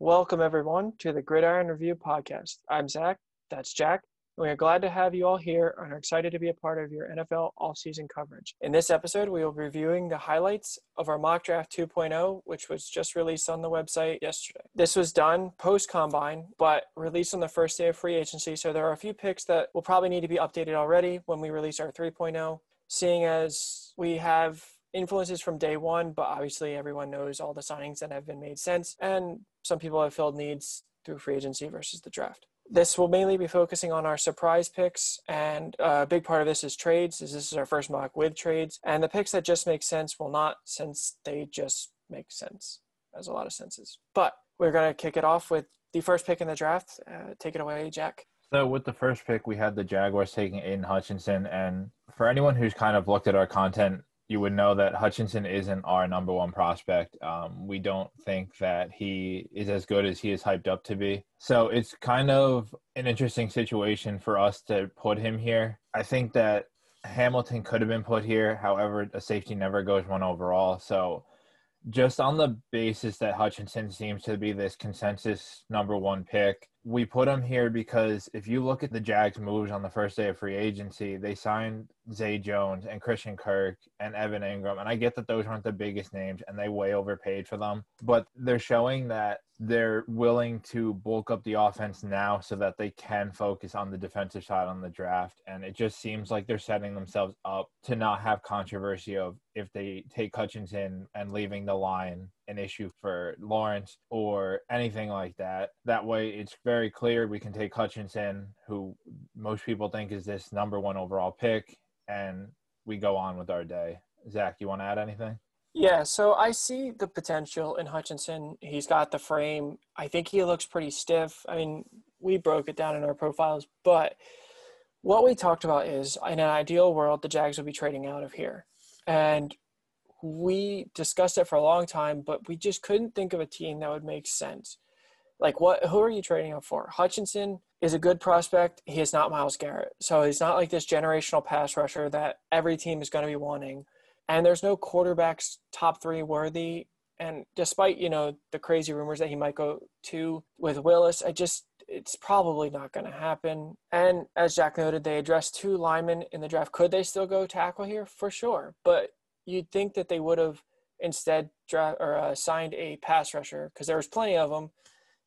Welcome, everyone, to the Gridiron Review podcast. I'm Zach, that's Jack, and we are glad to have you all here and are excited to be a part of your NFL offseason coverage. In this episode, we will be reviewing the highlights of our mock draft 2.0, which was just released on the website yesterday. This was done post combine, but released on the first day of free agency, so there are a few picks that will probably need to be updated already when we release our 3.0, seeing as we have influences from day one, but obviously everyone knows all the signings that have been made since, and some people have filled needs through free agency versus the draft. This will mainly be focusing on our surprise picks, and a big part of this is trades, as this is our first mock with trades. And the picks that just make sense will not, since they just make sense, as a lot of senses. But we're going to kick it off with the first pick in the draft. Uh, take it away, Jack. So with the first pick, we had the Jaguars taking Aidan Hutchinson, and for anyone who's kind of looked at our content you would know that Hutchinson isn't our number one prospect. Um, we don't think that he is as good as he is hyped up to be. So it's kind of an interesting situation for us to put him here. I think that Hamilton could have been put here. However, a safety never goes one overall. So just on the basis that Hutchinson seems to be this consensus number one pick, we put him here because if you look at the Jags' moves on the first day of free agency, they signed Zay Jones and Christian Kirk and Evan Engram. And I get that those aren't the biggest names and they way overpaid for them, but they're showing that they're willing to bulk up the offense now so that they can focus on the defensive side on the draft. And it just seems like they're setting themselves up to not have controversy of if they take Hutchinson and leaving the line an issue for Lawrence or anything like that. That way, it's very clear we can take Hutchinson, who most people think is this number one overall pick, and we go on with our day. Zach, you want to add anything? Yeah, so I see the potential in Hutchinson. He's got the frame. I think he looks pretty stiff. I mean, we broke it down in our profiles, but what we talked about is in an ideal world, the Jags would be trading out of here. And we discussed it for a long time, but we just couldn't think of a team that would make sense. Like what who are you trading up for? Hutchinson is a good prospect. He is not Myles Garrett. So he's not like this generational pass rusher that every team is going to be wanting. And there's no quarterbacks top 3 worthy and despite, you know, the crazy rumors that he might go to with Willis, I just it's probably not going to happen. And as Jack noted, they addressed two linemen in the draft. Could they still go tackle here? For sure. But you'd think that they would have instead draft or uh, signed a pass rusher because there was plenty of them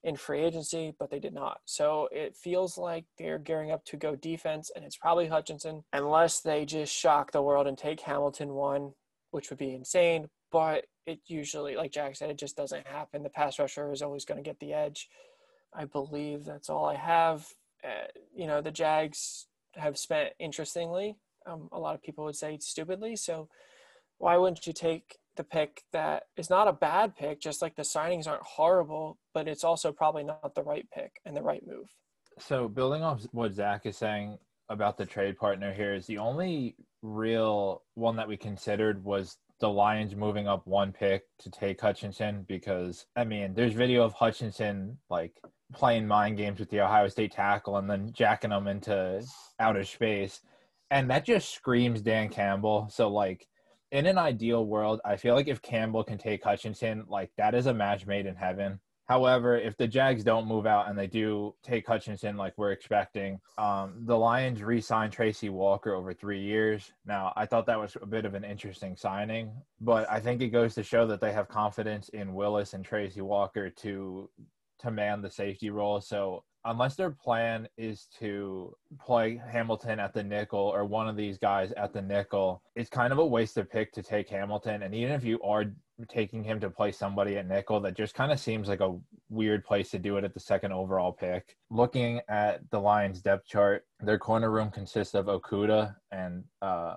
in free agency, but they did not. So it feels like they're gearing up to go defense, and it's probably Hutchinson, unless they just shock the world and take Hamilton one, which would be insane. But it usually, like Jack said, it just doesn't happen. The pass rusher is always going to get the edge. I believe that's all I have. Uh, you know, the Jags have spent interestingly. Um, a lot of people would say stupidly. So why wouldn't you take the pick that is not a bad pick, just like the signings aren't horrible, but it's also probably not the right pick and the right move. So building off what Zach is saying about the trade partner here is the only real one that we considered was the Lions moving up one pick to take Hutchinson because I mean there's video of Hutchinson like playing mind games with the Ohio State tackle and then jacking them into outer space. And that just screams Dan Campbell. So like in an ideal world, I feel like if Campbell can take Hutchinson, like that is a match made in heaven. However, if the Jags don't move out and they do take Hutchinson like we're expecting, um, the Lions re-sign Tracy Walker over three years. Now, I thought that was a bit of an interesting signing, but I think it goes to show that they have confidence in Willis and Tracy Walker to to man the safety role. So unless their plan is to play Hamilton at the nickel or one of these guys at the nickel, it's kind of a waste of pick to take Hamilton. And even if you are taking him to play somebody at nickel, that just kind of seems like a weird place to do it at the second overall pick. Looking at the Lions depth chart, their corner room consists of Okudah and uh.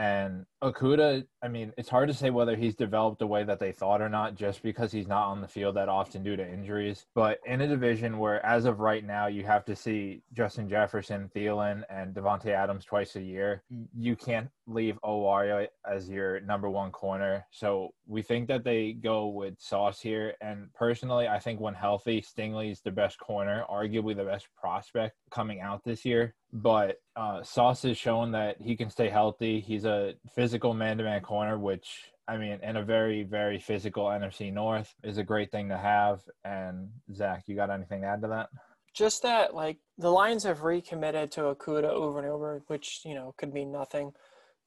And Okudah, I mean, it's hard to say whether he's developed the way that they thought or not just because he's not on the field that often due to injuries. But in a division where, as of right now, you have to see Justin Jefferson, Thielen, and Davante Adams twice a year, you can't leave Oruwariye as your number one corner. So we think that they go with Sauce here. And personally, I think when healthy, Stingley is the best corner, arguably the best prospect coming out this year. But uh, Sauce has shown that he can stay healthy. He's a physical man-to-man corner, which I mean, in a very, very physical NFC North is a great thing to have. And Zach, you got anything to add to that? Just that, like the Lions have recommitted to Okudah over and over, which you know could mean nothing.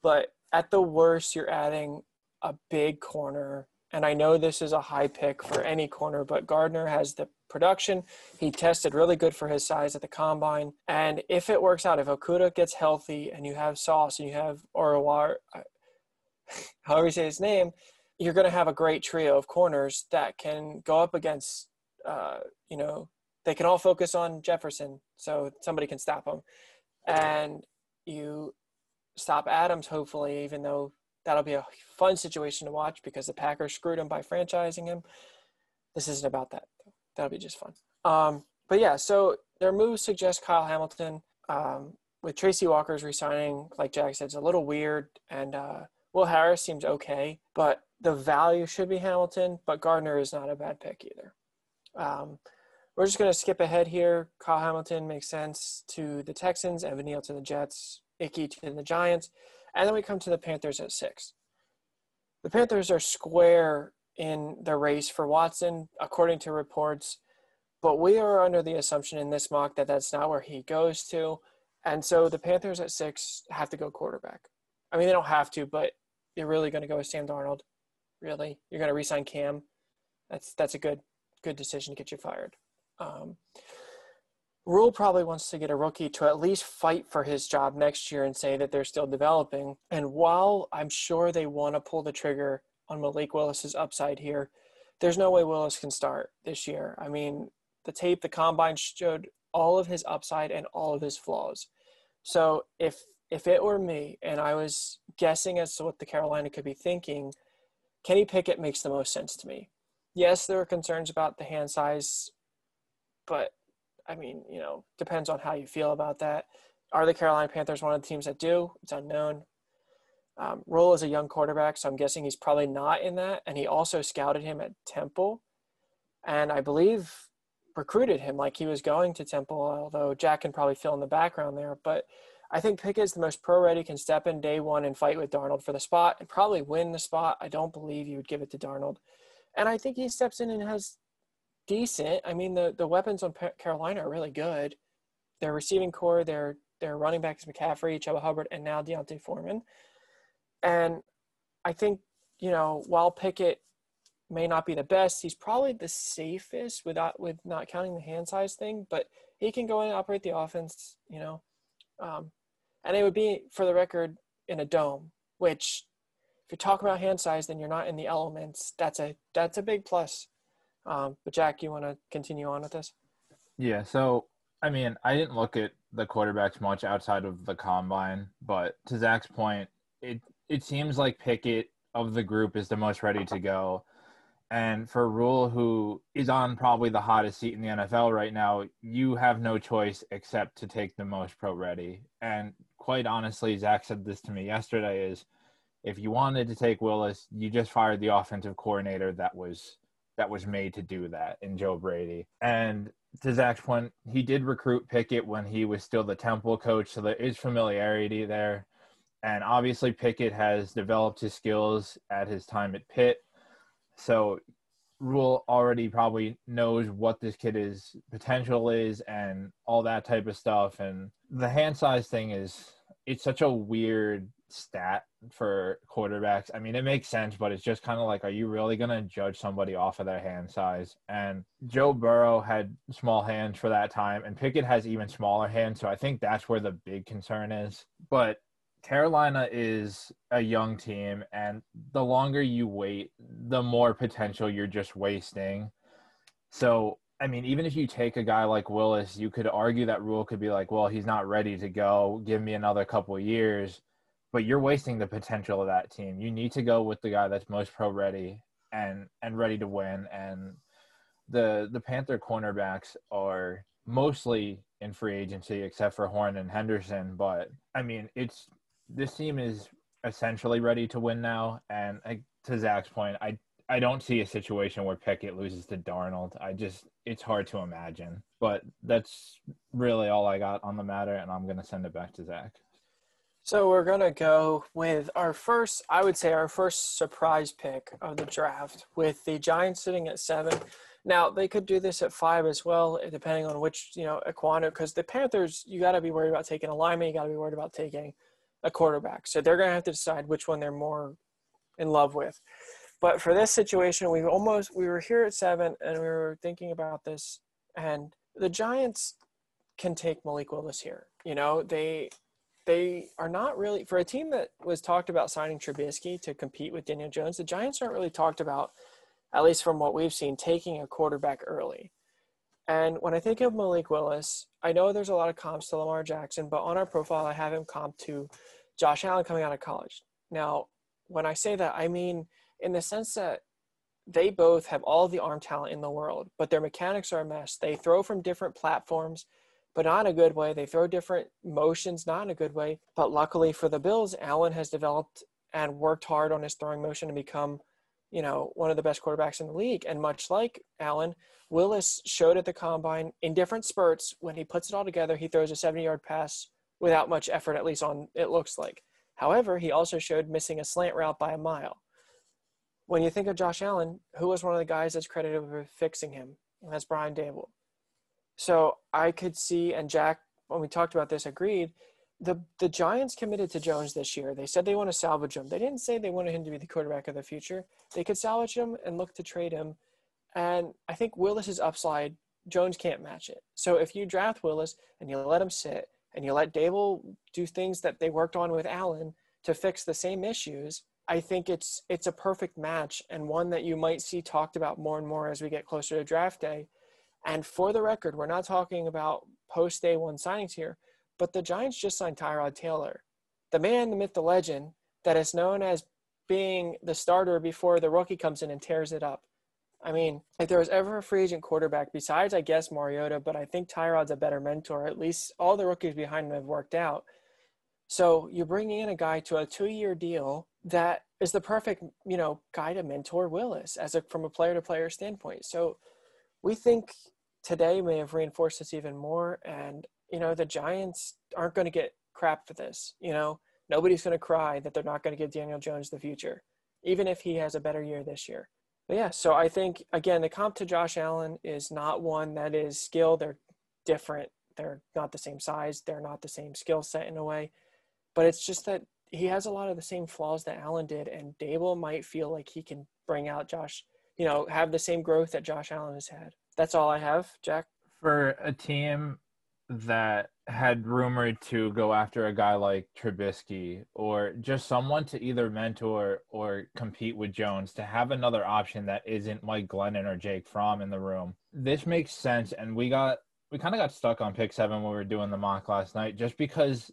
But at the worst, you're adding a big corner. And I know this is a high pick for any corner, but Gardner has the production. He tested really good for his size at the combine. And if it works out, if Okudah gets healthy and you have Sauce and you have Oruwar, however you say his name, you're going to have a great trio of corners that can go up against, uh, you know, they can all focus on Jefferson, so somebody can stop him. And you stop Adams, hopefully, even though that'll be a fun situation to watch because the Packers screwed him by franchising him. This isn't about that. That'll be just fun. Um, but yeah, so their moves suggest Kyle Hamilton. Um, with Tracy Walker's resigning, like Jack said, it's a little weird. And uh, Will Harris seems okay, but the value should be Hamilton. But Gardner is not a bad pick either. Um, we're just going to skip ahead here. Kyle Hamilton makes sense to the Texans, Evan Neal to the Jets, Ickey to the Giants. And then we come to the Panthers at six. The Panthers are square in the race for Watson, according to reports, but we are under the assumption in this mock that that's not where he goes to. And so the Panthers at six have to go quarterback. I mean, they don't have to, but you're really going to go with Sam Darnold. Really, you're going to resign Cam. That's that's a good good decision to get you fired. Um, Rhule probably wants to get a rookie to at least fight for his job next year and say that they're still developing. And while I'm sure they want to pull the trigger on Malik Willis's upside here, there's no way Willis can start this year. I mean, the tape, the combine showed all of his upside and all of his flaws. So if if it were me and I was guessing as to what the Carolina could be thinking, Kenny Pickett makes the most sense to me. Yes, there are concerns about the hand size, but I mean, you know, depends on how you feel about that. Are the Carolina Panthers one of the teams that do? It's unknown. Um, Rhule is a young quarterback, so I'm guessing he's probably not in that. And he also scouted him at Temple, and I believe recruited him like he was going to Temple. Although Jack can probably fill in the background there, but I think Pickett is the most pro-ready, can step in day one and fight with Darnold for the spot and probably win the spot. I don't believe you would give it to Darnold, and I think he steps in and has decent. I mean, the the weapons on Carolina are really good. Their receiving corps, their their running backs McCaffrey, Chuba Hubbard, and now D'Onta Foreman. And I think you know while Pickett may not be the best, he's probably the safest without with not counting the hand size thing. But he can go in and operate the offense. You know, um, and it would be for the record in a dome, which if you talk about hand size, then you're not in the elements. That's a that's a big plus. Um, but Jack, you want to continue on with this? Yeah. So, I mean, I didn't look at the quarterbacks much outside of the combine, but to Zach's point, it it seems like Pickett of the group is the most ready to go. And for Rhule, who is on probably the hottest seat in the NFL right now, you have no choice except to take the most pro ready. And quite honestly, Zach said this to me yesterday: is if you wanted to take Willis, you just fired the offensive coordinator that was that was made to do that in Joe Brady. And to Zach's point, he did recruit Pickett when he was still the Temple coach, so there is familiarity there. And obviously, Pickett has developed his skills at his time at Pitt. So Rhule already probably knows what this kid is potential is and all that type of stuff. And the hand size thing is it's such a weird stat for quarterbacks. I mean, it makes sense, but it's just kind of like, are you really going to judge somebody off of their hand size? And Joe Burrow had small hands for that time, and Pickett has even smaller hands. So I think that's where the big concern is. But Carolina is a young team, and the longer you wait, the more potential you're just wasting. So I mean, even if you take a guy like Willis, you could argue that Rhule could be like, well, he's not ready to go. Give me another couple years but you're wasting the potential of that team. You need to go with the guy that's most pro ready and and ready to win. And the the Panther cornerbacks are mostly in free agency except for Horn and Henderson. But I mean, it's this team is essentially ready to win now. And I, to Zach's point, I I don't see a situation where Pickett loses to Darnold. I just it's hard to imagine. But that's really all I got on the matter, and I'm gonna send it back to Zach. So we're gonna go with our first, I would say, our first surprise pick of the draft, with the Giants sitting at seven. Now they could do this at five as well, eh, depending on which you know Ekwonu. Because the Panthers, you got to be worried about taking a lineman. You got to be worried about taking a quarterback. So they're gonna have to decide which one they're more in love with. But for this situation, we almost we were here at seven, and we were thinking about this, and the Giants can take Malik Willis here. You know, they they are not really for a team that was talked about signing Trubisky to compete with Daniel Jones. The Giants aren't really talked about, at least from what we've seen, taking a quarterback early. And when I think of Malik Willis, I know there's a lot of comps to Lamar Jackson, but on our profile, I have him comp to Josh Allen coming out of college. Now, when I say that, I mean in the sense that they both have all the arm talent in the world, but their mechanics are a mess. They throw from different platforms, but not in a good way. They throw different motions, not in a good way. But luckily for the Bills, Allen has developed and worked hard on his throwing motion to become, you know, one of the best quarterbacks in the league. And much like Allen, Willis showed at the combine in different spurts when he puts it all together, he throws a 70 yard pass without much effort, at least on it looks like. However, he also showed missing a slant route by a mile when you think of Josh Allen, who was one of the guys that's credited with fixing him? that's Brian Daboll. So I could see, and Jack, when we talked about this, agreed. The the Giants committed to Jones this year. They said they want to salvage him. They didn't say they wanted him to be the quarterback of the future. They could salvage him and look to trade him. And I think Willis's upside, Jones can't match it. So if you draft Willis and you let him sit and you let Daboll do things that they worked on with Allen to fix the same issues, I think it's it's a perfect match and one that you might see talked about more and more as we get closer to draft day. And for the record, we're not talking about post day one signings here, but the Giants just signed Tyrod Taylor, the man, the myth, the legend that is known as being the starter before the rookie comes in and tears it up. I mean, if there was ever a free agent quarterback besides, I guess, Mariota, but I think Tyrod's a better mentor. At least all the rookies behind him have worked out. So you're bringing in a guy to a two-year deal that is the perfect, you know, guy to mentor Willis as a from a player to player standpoint. So we think today may have reinforced this even more. And you know, the Giants aren't going to get crap for this. You know, nobody's going to cry that they're not going to give Daniel Jones the future, even if he has a better year this year. But yeah, so I think again the comp to Josh Allen is not one that is skill. They're different. They're not the same size. They're not the same skill set in a way. But it's just that he has a lot of the same flaws that Allen did, and Daboll might feel like he can bring out Josh, you know, have the same growth that Josh Allen has had. That's all I have, Jack. For a team that had rumored to go after a guy like Trubisky or just someone to either mentor or compete with Jones to have another option that isn't Mike Glennon or Jake Fromm in the room. This makes sense and we got we kind of got stuck on pick 7 when we were doing the mock last night just because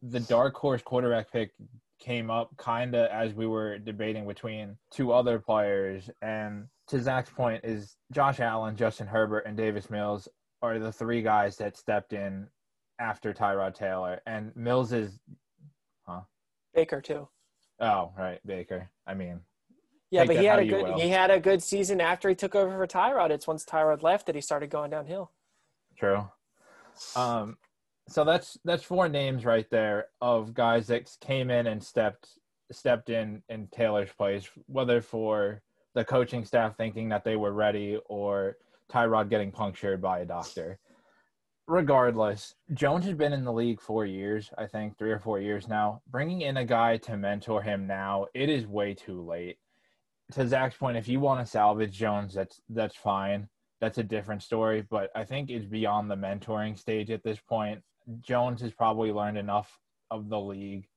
the dark horse quarterback pick came up kind of as we were debating between two other players. And to Zach's point, is Josh Allen, Justin Herbert, and Davis Mills are the three guys that stepped in after Tyrod Taylor. And Mills is, huh? Baker too. Oh, right, Baker. I mean, yeah, but he had a good he had a good season after he took over for Tyrod. It's once Tyrod left that he started going downhill. True. Um, so that's that's four names right there of guys that came in and stepped stepped in in Taylor's place, whether for the coaching staff thinking that they were ready or Tyrod getting punctured by a doctor. Regardless, Jones has been in the league four years, I think three or four years now. Bringing in a guy to mentor him now, it is way too late. To Zach's point, if you want to salvage Jones, that's that's fine. That's a different story, but I think it's beyond the mentoring stage at this point. Jones has probably learned enough of the league,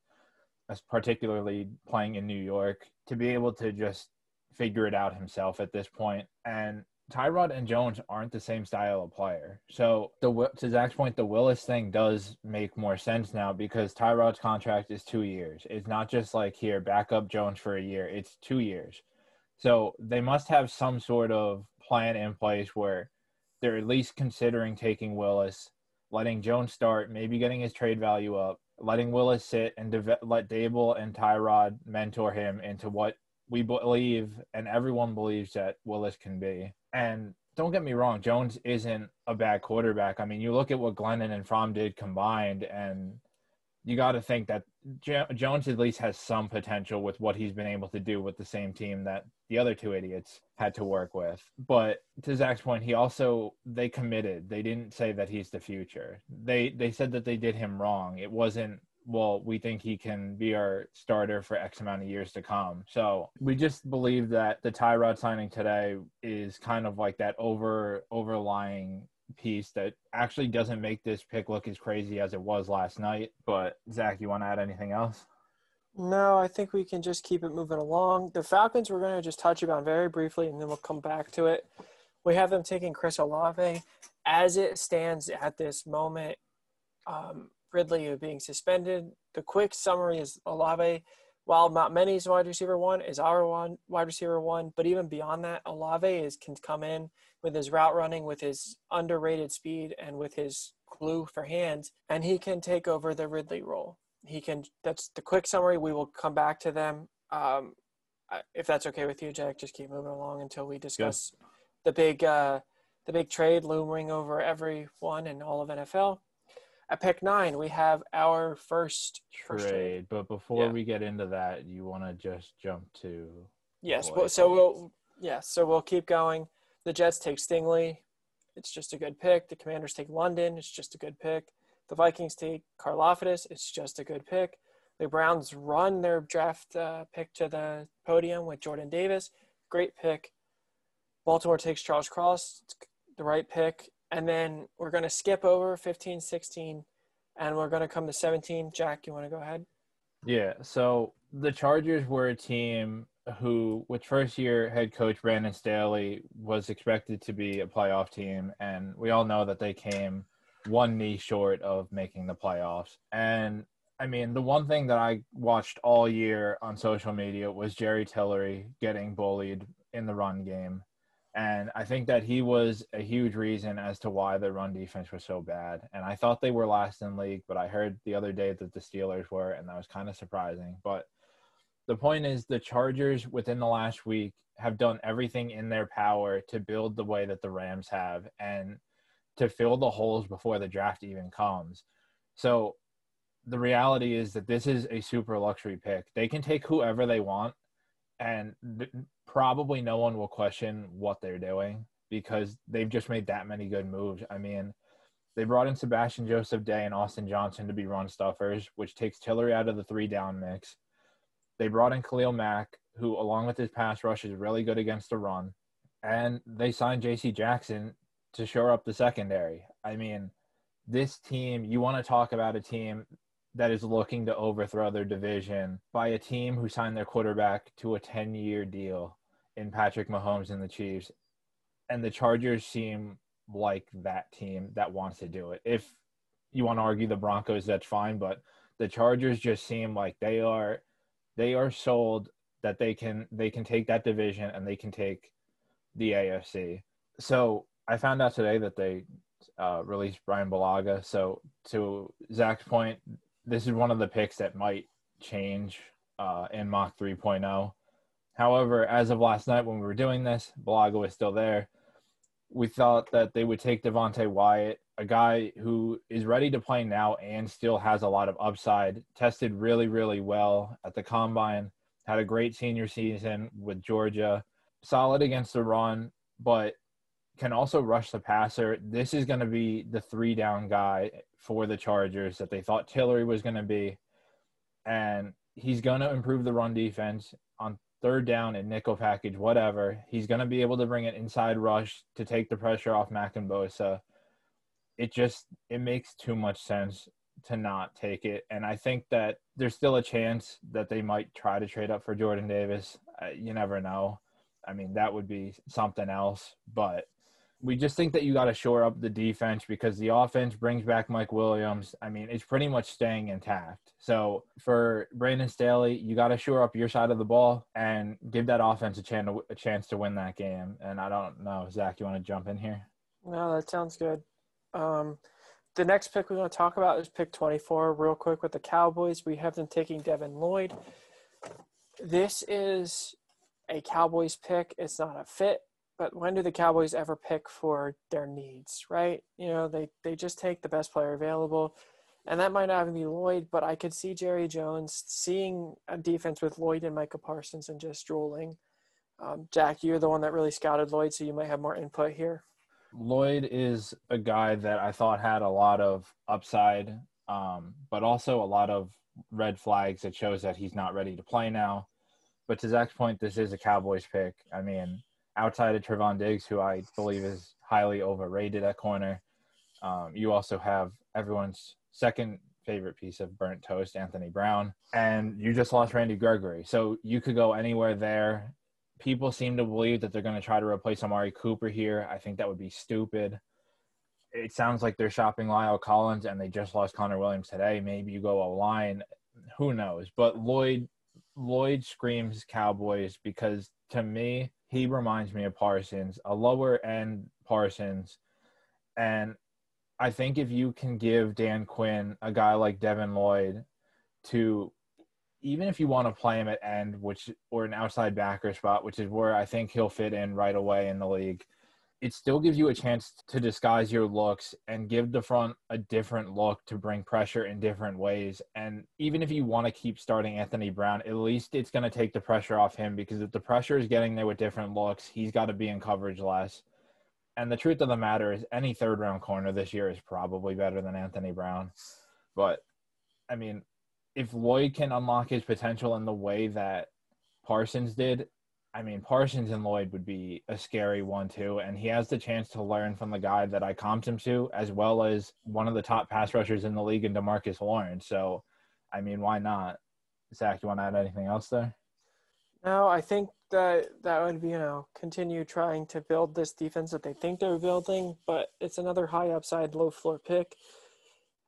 as particularly playing in New York, to be able to just figure it out himself at this point. And Tyrod and Jones aren't the same style of player. So the to Zach's point, the Willis thing does make more sense now because Tyrod's contract is two years. It's not just like here, back up Jones for a year. It's two years. So they must have some sort of plan in place where they're at least considering taking Willis letting Jones start, maybe getting his trade value up, letting Willis sit and let Daboll and Tyrod mentor him into what we believe and everyone believes that Willis can be. And don't get me wrong, Jones isn't a bad quarterback. I mean, you look at what Glennon and Fromm did combined, and you got to think that J- Jones at least has some potential with what he's been able to do with the same team that the other two idiots had to work with. But to Zach's point, he also they committed. They didn't say that he's the future. They they said that they did him wrong. It wasn't well, we think he can be our starter for X amount of years to come. So we just believe that the Tyrod signing today is kind of like that over overlying piece that actually doesn't make this pick look as crazy as it was last night. But Zach, you want to add anything else? No, I think we can just keep it moving along. The Falcons, we're going to just touch about very briefly, and then we'll come back to it. We have them taking Chris Olave. As it stands at this moment, um, Ridley of being suspended. The quick summary is Olave, while not many's wide receiver one, is our one wide receiver one. But even beyond that, Olave is can come in with his route running, with his underrated speed, and with his glue for hands, and he can take over the Ridley role. He can. That's the quick summary. We will come back to them. Um, if that's okay with you, Jack, just keep moving along until we discuss Good. the big, uh, the big trade looming over everyone and all of NFL. At pick nine, we have our first trade. trade. But before yeah. we get into that, you want to just jump to yes. Well, so we'll yeah. So we'll keep going. The Jets take Stingley. It's just a good pick. The Commanders take London. It's just a good pick. The Vikings take Karlaftis. It's just a good pick. The Browns run their draft uh, pick to the podium with Jordan Davis. Great pick. Baltimore takes Charles Cross. It's the right pick. And then we're going to skip over 15, 16, and we're going to come to 17. Jack, you want to go ahead? Yeah. So the Chargers were a team who, with first year head coach Brandon Staley, was expected to be a playoff team. And we all know that they came one knee short of making the playoffs. And I mean, the one thing that I watched all year on social media was Jerry Tillery getting bullied in the run game. And I think that he was a huge reason as to why the run defense was so bad. And I thought they were last in league, but I heard the other day that the Steelers were, and that was kind of surprising. But the point is, the Chargers within the last week have done everything in their power to build the way that the Rams have and to fill the holes before the draft even comes. So the reality is that this is a super luxury pick. They can take whoever they want and probably no one will question what they're doing because they've just made that many good moves. I mean, they brought in Sebastian Joseph Day and Austin Johnson to be run stuffers, which takes Tillery out of the three down mix. They brought in Khalil Mack, who, along with his pass rush, is really good against the run. And they signed J.C. Jackson to shore up the secondary. I mean, this team, you want to talk about a team that is looking to overthrow their division by a team who signed their quarterback to a 10 year deal in Patrick Mahomes and the Chiefs. And the Chargers seem like that team that wants to do it. If you want to argue the Broncos, that's fine, but the Chargers just seem like they are they are sold that they can they can take that division and they can take the AFC. So I found out today that they uh, released Brian Bulaga. So to Zach's point, this is one of the picks that might change uh, in mock 3.0. However, as of last night when we were doing this, Bulaga was still there. We thought that they would take Devonte Wyatt, a guy who is ready to play now and still has a lot of upside. Tested really, really well at the combine. Had a great senior season with Georgia. Solid against the run, but can also rush the passer. This is going to be the three down guy for the Chargers that they thought Tillery was going to be. And he's going to improve the run defense on third down and nickel package, whatever. He's going to be able to bring an inside rush to take the pressure off Mack and Bosa. It just it makes too much sense to not take it, and I think that there's still a chance that they might try to trade up for Jordan Davis. You never know. I mean, that would be something else, but we just think that you got to shore up the defense because the offense brings back Mike Williams. I mean, it's pretty much staying intact. So for Brandon Staley, you got to shore up your side of the ball and give that offense a chance a chance to win that game. And I don't know, Zach, you want to jump in here? No, that sounds good. Um, the next pick we're going to talk about is pick 24, real quick with the Cowboys. We have them taking Devin Lloyd. This is a Cowboys pick. It's not a fit. But when do the Cowboys ever pick for their needs, right? You know, they, they just take the best player available. And that might not even be Lloyd, but I could see Jerry Jones seeing a defense with Lloyd and Micah Parsons and just drooling. Um, Jack, you're the one that really scouted Lloyd, so you might have more input here. Lloyd is a guy that I thought had a lot of upside, um, but also a lot of red flags that shows that he's not ready to play now. But to Zach's point, this is a Cowboys pick. I mean, outside of Trevon Diggs, who I believe is highly overrated at corner, um, you also have everyone's second favorite piece of burnt toast, Anthony Brown, and you just lost Randy Gregory. So you could go anywhere there people seem to believe that they're going to try to replace Amari Cooper here. I think that would be stupid. It sounds like they're shopping La'el Collins and they just lost Connor Williams today. Maybe you go a line. Who knows? But Lloyd Lloyd screams Cowboys because to me, he reminds me of Parsons, a lower end Parsons. And I think if you can give Dan Quinn a guy like Devin Lloyd to even if you want to play him at end, which or an outside backer spot, which is where I think he'll fit in right away in the league, it still gives you a chance to disguise your looks and give the front a different look to bring pressure in different ways. And even if you want to keep starting Anthony Brown, at least it's going to take the pressure off him because if the pressure is getting there with different looks, he's got to be in coverage less. And the truth of the matter is, any third round corner this year is probably better than Anthony Brown. But I mean, if Lloyd can unlock his potential in the way that Parsons did, I mean, Parsons and Lloyd would be a scary one too. And he has the chance to learn from the guy that I comped him to, as well as one of the top pass rushers in the league in Demarcus Lawrence. So, I mean, why not? Zach, you want to add anything else there? No, I think that that would be, you know, continue trying to build this defense that they think they're building, but it's another high upside, low floor pick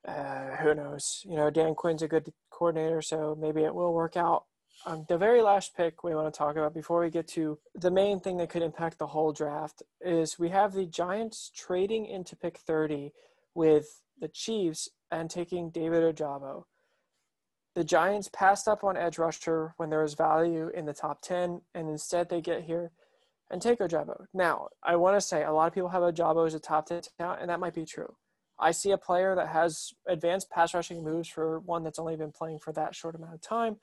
uh, who knows? You know, Dan Quinn's a good coordinator, so maybe it will work out. Um, the very last pick we want to talk about before we get to the main thing that could impact the whole draft is we have the Giants trading into pick 30 with the Chiefs and taking David Ojabo. The Giants passed up on edge rusher when there was value in the top 10, and instead they get here and take Ojabo. Now, I want to say a lot of people have Ojabo as a top 10 talent, and that might be true. I see a player that has advanced pass rushing moves for one that's only been playing for that short amount of time.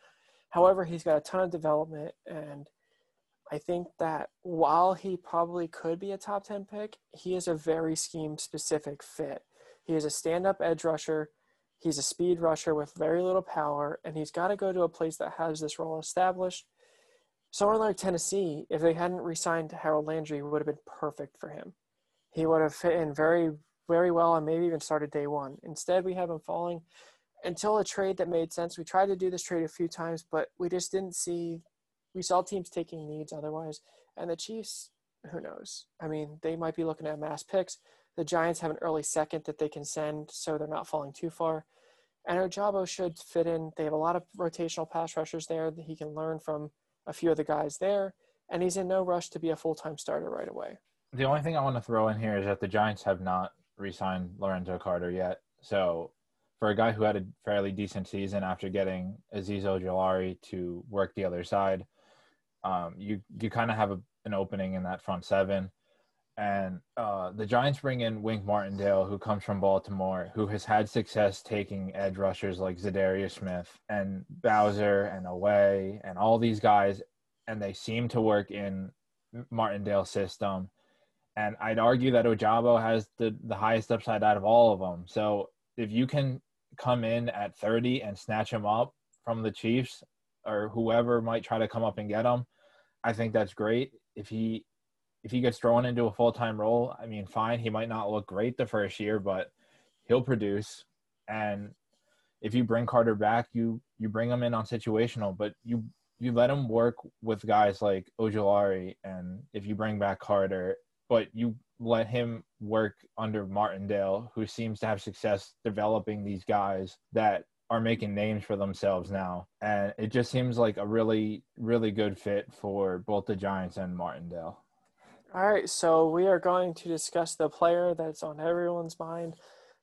However, he's got a ton of development, and I think that while he probably could be a top 10 pick, he is a very scheme specific fit. He is a stand up edge rusher. He's a speed rusher with very little power, and he's got to go to a place that has this role established. Somewhere like Tennessee, if they hadn't re signed Harold Landry, would have been perfect for him. He would have fit in very very well and maybe even started day one. Instead, we have him falling until a trade that made sense. We tried to do this trade a few times, but we just didn't see. We saw teams taking needs otherwise, and the Chiefs. Who knows? I mean, they might be looking at mass picks. The Giants have an early second that they can send, so they're not falling too far. And Ojabo should fit in. They have a lot of rotational pass rushers there that he can learn from a few of the guys there, and he's in no rush to be a full time starter right away. The only thing I want to throw in here is that the Giants have not re-signed Lorenzo Carter yet. So for a guy who had a fairly decent season after getting Azeez Ojulari to work the other side, um, you you kind of have a, an opening in that front seven. And uh, the Giants bring in Wink Martindale, who comes from Baltimore, who has had success taking edge rushers like Za'Darius Smith and Bowser and Oweh and all these guys, and they seem to work in Martindale's system and I'd argue that Ojabo has the, the highest upside out of all of them. So if you can come in at 30 and snatch him up from the Chiefs or whoever might try to come up and get him, I think that's great. If he if he gets thrown into a full time role, I mean, fine. He might not look great the first year, but he'll produce. And if you bring Carter back, you you bring him in on situational, but you you let him work with guys like Ojulari, and if you bring back Carter but you let him work under Martindale, who seems to have success developing these guys that are making names for themselves now. And it just seems like a really, really good fit for both the Giants and Martindale. All right, so we are going to discuss the player that's on everyone's mind,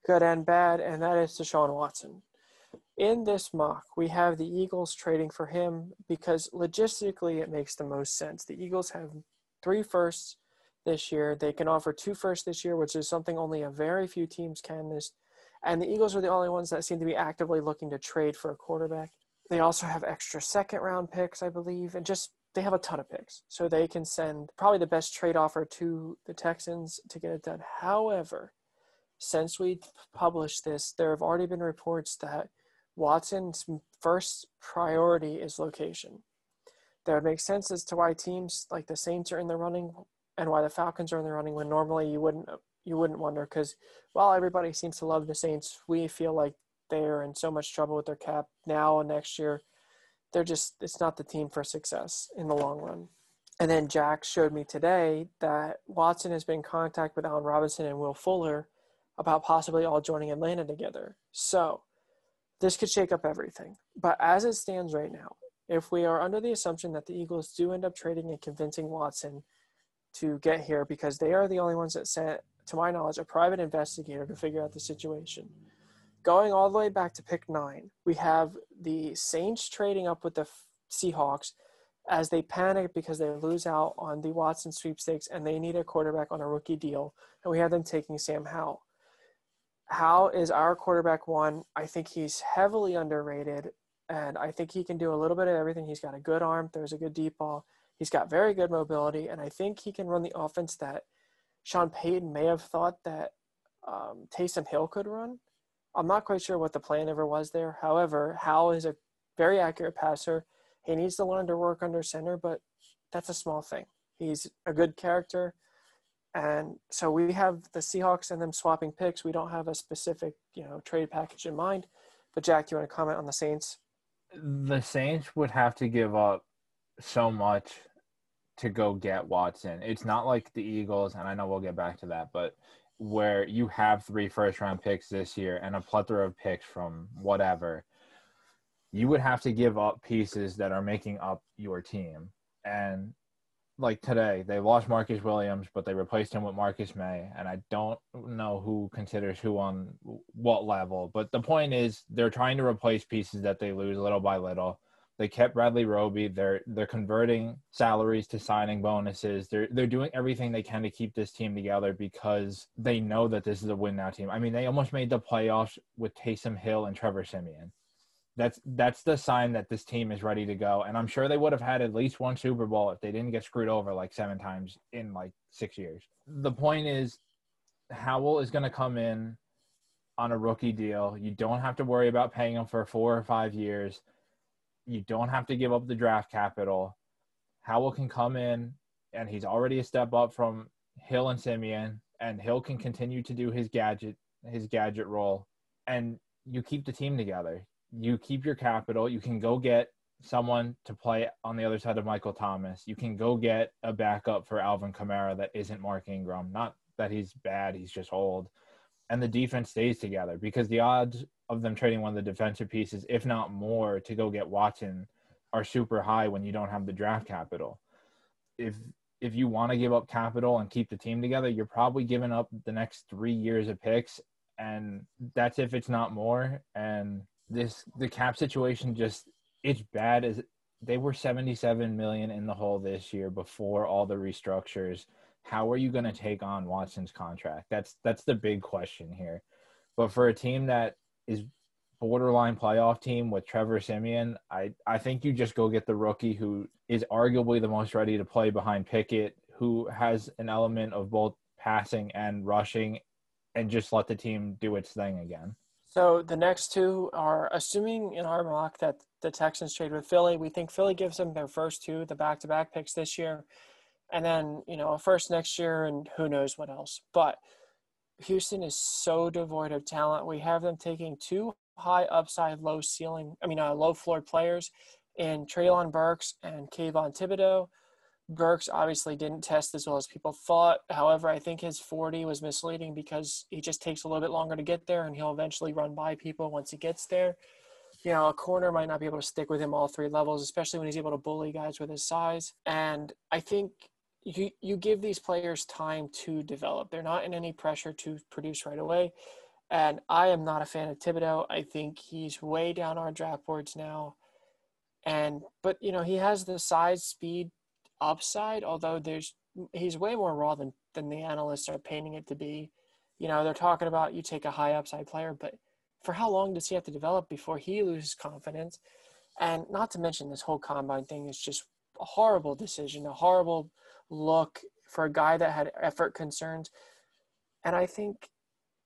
good and bad, and that is Deshaun Watson. in this mock, we have the Eagles trading for him because logistically it makes the most sense. The Eagles have three firsts this year. They can offer two first this year, which is something only a very few teams can. This, and the Eagles are the only ones that seem to be actively looking to trade for a quarterback. They also have extra second round picks, I believe, and just they have a ton of picks. So they can send probably the best trade offer to the Texans to get it done. However, since we published this, there have already been reports that Watson's first priority is location. That would make sense as to why teams like the Saints are in the running and why the Falcons are in the running when normally you wouldn't you wouldn't wonder because while everybody seems to love the Saints, we feel like they're in so much trouble with their cap now and next year. They're just it's not the team for success in the long run. And then Jack showed me today that Watson has been in contact with Allen Robinson and Will Fuller about possibly all joining Atlanta together. So this could shake up everything. But as it stands right now, if we are under the assumption that the Eagles do end up trading and convincing Watson to get here because they are the only ones that sent, to my knowledge, a private investigator to figure out the situation. Going all the way back to pick nine, we have the Saints trading up with the Seahawks as they panic because they lose out on the Watson sweepstakes and they need a quarterback on a rookie deal. And we have them taking Sam Howell. How is our quarterback one? I think he's heavily underrated, and I think he can do a little bit of everything. He's got a good arm, throws a good deep ball. He's got very good mobility, and I think he can run the offense that Sean Payton may have thought that um, Taysom Hill could run. I'm not quite sure what the plan ever was there. However, Howell is a very accurate passer. He needs to learn to work under center, but that's a small thing. He's a good character. And so we have the Seahawks and them swapping picks. We don't have a specific, you know, trade package in mind. But Jack, you want to comment on the Saints? The Saints would have to give up so much to go get Watson. It's not like the Eagles, and I know we'll get back to that, but where you have three first round picks this year and a plethora of picks from whatever, you would have to give up pieces that are making up your team. And like today, they lost Marcus Williams, but they replaced him with Marcus Maye. and I don't know who considers who on what level. But the point is, they're trying to replace pieces that they lose little by little. They kept Bradley Roby. They're they're converting salaries to signing bonuses. They're they're doing everything they can to keep this team together because they know that this is a win now team. I mean, they almost made the playoffs with Taysom Hill and Trevor Siemian that's that's the sign that this team is ready to go. And I'm sure they would have had at least one Super Bowl if they didn't get screwed over like seven times in like six years. The point is, Howell is going to come in on a rookie deal. You don't have to worry about paying him for four or five years. You don't have to give up the draft capital. Howell can come in, and he's already a step up from Hill and Siemian, and Hill can continue to do his gadget his gadget role, and you keep the team together you keep your capital. You can go get someone to play on the other side of Michael Thomas. You can go get a backup for Alvin Kamara that isn't Mark Ingram. Not that he's bad, he's just old. And the defense stays together because the odds of them trading one of the defensive pieces, if not more, to go get Watson are super high when you don't have the draft capital. If if you want to give up capital and keep the team together, you're probably giving up the next three years of picks, and that's if it's not more. And this the cap situation just it's bad as they were 77 million in the hole this year before all the restructures how are you going to take on watson's contract that's that's the big question here but for a team that is borderline playoff team with trevor siemian i i think you just go get the rookie who is arguably the most ready to play behind pickett who has an element of both passing and rushing and just let the team do its thing again so the next two are assuming in our mock that the Texans trade with Philly. We think Philly gives them their first two, the back-to-back picks this year, and then you know a first next year, and who knows what else. But Houston is so devoid of talent. We have them taking two high upside, low ceiling. I mean, uh, low floor players in Treylon Burks and Kayvon Thibodeaux. Burks obviously didn't test as well as people thought. However, I think his 40 was misleading because he just takes a little bit longer to get there and he'll eventually run by people once he gets there. You know, a corner might not be able to stick with him all three levels, especially when he's able to bully guys with his size. And I think you you give these players time to develop. They're not in any pressure to produce right away. And I am not a fan of Thibodeaux. I think he's way down our draft boards now. And but you know, he has the size, speed, upside, although there's he's way more raw than than the analysts are painting it to be. You know, they're talking about you take a high upside player, but for how long does he have to develop before he loses confidence? And not to mention this whole combine thing is just a horrible decision, a horrible look for a guy that had effort concerns. And I think,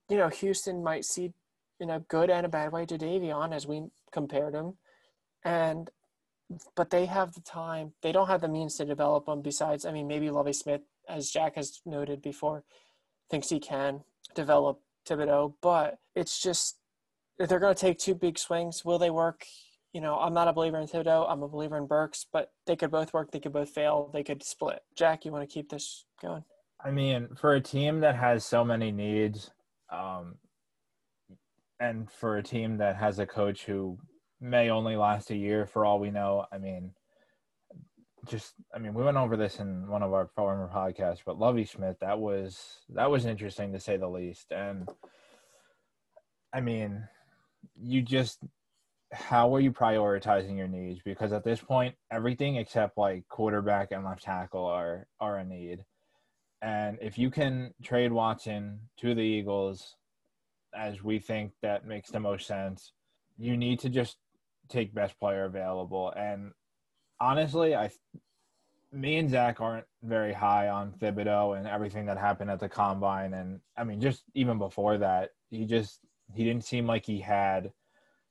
you know, Houston might see in a good and a bad way to Davion as we compared him. And but they have the time. They don't have the means to develop him. Besides, I mean, maybe Lovie Smith, as Jack has noted before, thinks he can develop Thibodeaux. But it's just they're going to take two big swings, will they work? You know, I'm not a believer in Thibodeaux. I'm a believer in Burks, but they could both work. They could both fail. They could split. Jack, you want to keep this going? I mean, for a team that has so many needs, um, and for a team that has a coach who may only last a year for all we know, I mean, just I mean, we went over this in one of our former podcasts, but Lovie Smith, that was that was interesting to say the least. And I mean, you just how are you prioritizing your needs? Because at this point, everything except like quarterback and left tackle are are a need. And if you can trade Watson to the Eagles, as we think that makes the most sense, you need to just take best player available. And honestly, I, me and Zach aren't very high on Thibodeaux and everything that happened at the combine. And I mean, just even before that, he just he didn't seem like he had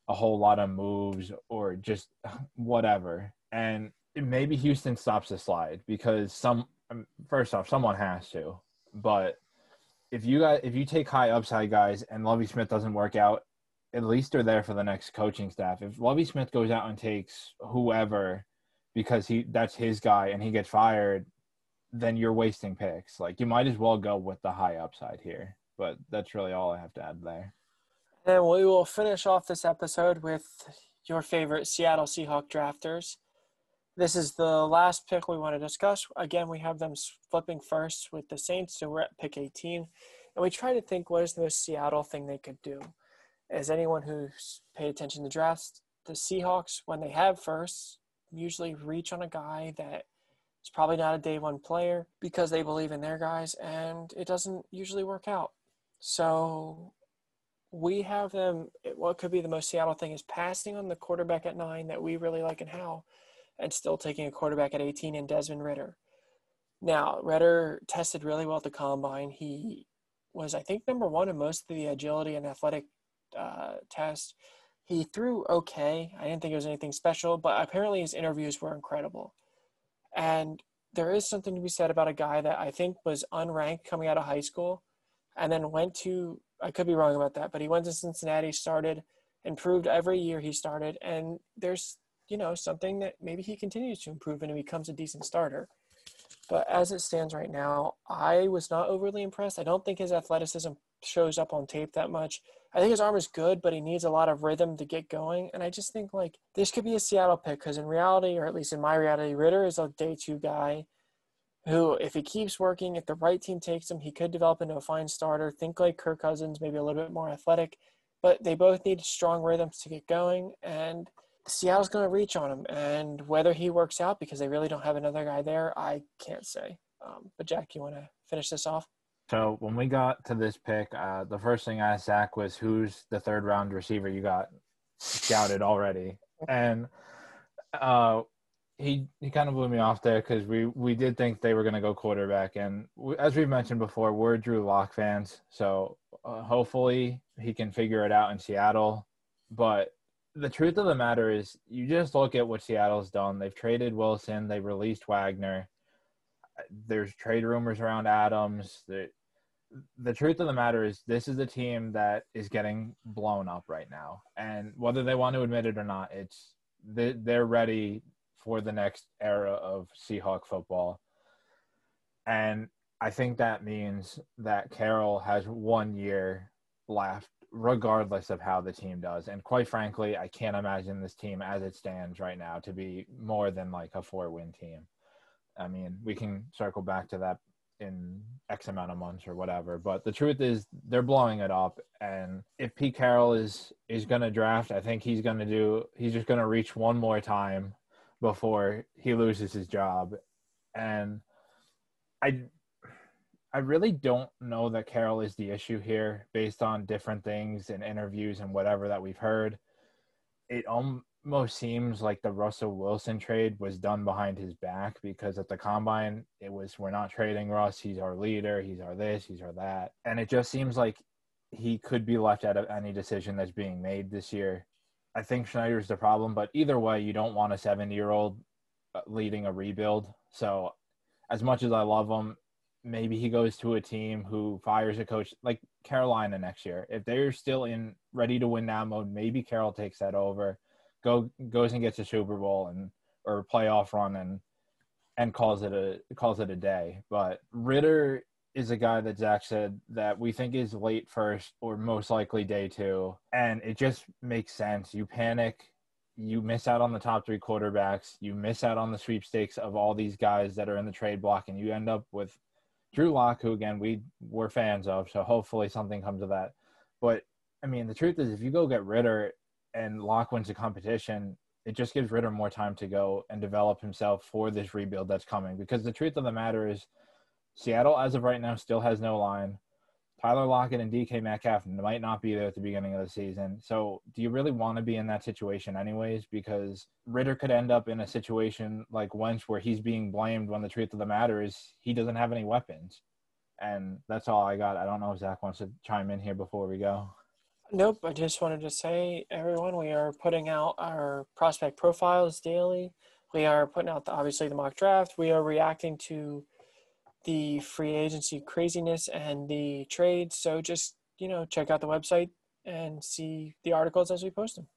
a whole lot of moves or just whatever. And maybe Houston stops the slide because some um, first off, someone has to. But if you got if you take high upside guys and Lovie Smith doesn't work out, at least they're there for the next coaching staff. If Lovie Smith goes out and takes whoever because he that's his guy and he gets fired, then you're wasting picks. Like you might as well go with the high upside here. But that's really all I have to add there. And we will finish off this episode with your favorite Seattle Seahawk drafters. This is the last pick we want to discuss. Again, we have them flipping first with the Saints, so we're at pick 18. And we try to think what is the most Seattle thing they could do. As anyone who's paid attention to drafts, the Seahawks, when they have first, usually reach on a guy that is probably not a day one player because they believe in their guys, and it doesn't usually work out. So we have them. What could be the most Seattle thing is passing on the quarterback at nine that we really like and how, and still taking a quarterback at 18 in Desmond Ridder. Now, Ridder tested really well at the combine. He was, I think, number one in most of the agility and athletic uh, tests. He threw okay. I didn't think it was anything special, but apparently his interviews were incredible. And there is something to be said about a guy that I think was unranked coming out of high school and then went to I could be wrong about that, but he went to Cincinnati, started, improved every year he started, and there's you know something that maybe he continues to improve and he becomes a decent starter. But as it stands right now, I was not overly impressed. I don't think his athleticism shows up on tape that much. I think his arm is good, but he needs a lot of rhythm to get going. And I just think like this could be a Seattle pick because in reality, or at least in my reality, Ridder is a day two guy who, if he keeps working, if the right team takes him, he could develop into a fine starter. Think like Kirk Cousins, maybe a little bit more athletic, but they both need strong rhythms to get going. And Seattle's going to reach on him. And whether he works out because they really don't have another guy there, I can't say. Um, but Jack, you want to finish this off? So when we got to this pick, uh, the first thing I asked Zach was, "Who's the third round receiver you got scouted already?" And uh, he he kind of blew me off there because we we did think they were going to go quarterback, and we, as we've mentioned before, we're Drew Lock fans, so uh, hopefully he can figure it out in Seattle. But the truth of the matter is, you just look at what Seattle's done. They've traded Wilson, they released Wagner. There's trade rumors around Adams. The, the truth of the matter is, this is a team that is getting blown up right now, and whether they want to admit it or not, it's they're ready for the next era of Seahawk football. And I think that means that Carroll has one year left, regardless of how the team does. And quite frankly, I can't imagine this team as it stands right now to be more than like a four win team. I mean, we can circle back to that in X amount of months or whatever. But the truth is, they're blowing it up. And if Pete Carroll is is going to draft, I think he's going to do. He's just going to reach one more time before he loses his job. And I I really don't know that Carroll is the issue here based on different things and interviews and whatever that we've heard. It almost seems like the Russell Wilson trade was done behind his back because at the combine it was we're not trading Russ, he's our leader, he's our this, he's our that. And it just seems like he could be left out of any decision that's being made this year. I think Schneider's the problem, but either way, you don't want a 70 year old uh, leading a rebuild. So, as much as I love him, maybe he goes to a team who fires a coach like Carolina next year. If they're still in ready to win now mode, maybe Carroll takes that over, go goes and gets a Super Bowl and or playoff run and and calls it a calls it a day. But Ridder is a guy that Zach said that we think is late first or most likely day two, and it just makes sense. You panic. You miss out on the top three quarterbacks. You miss out on the sweepstakes of all these guys that are in the trade block, and you end up with Drew Lock, who again we were fans of, so hopefully something comes of that. But I mean, the truth is, if you go get Ridder and Lock wins a competition, it just gives Ridder more time to go and develop himself for this rebuild that's coming. Because the truth of the matter is, Seattle, as of right now, still has no line. Tyler Lockett and DK Metcalf might not be there at the beginning of the season. So, do you really want to be in that situation, anyways? Because Ridder could end up in a situation like Wentz where he's being blamed when the truth of the matter is he doesn't have any weapons. And that's all I got. I don't know if Zach wants to chime in here before we go. Nope. I just wanted to say, everyone, we are putting out our prospect profiles daily. We are putting out, the, obviously, the mock draft. We are reacting to the free agency craziness and the trades. So just, you know, check out the website and see the articles as we post them.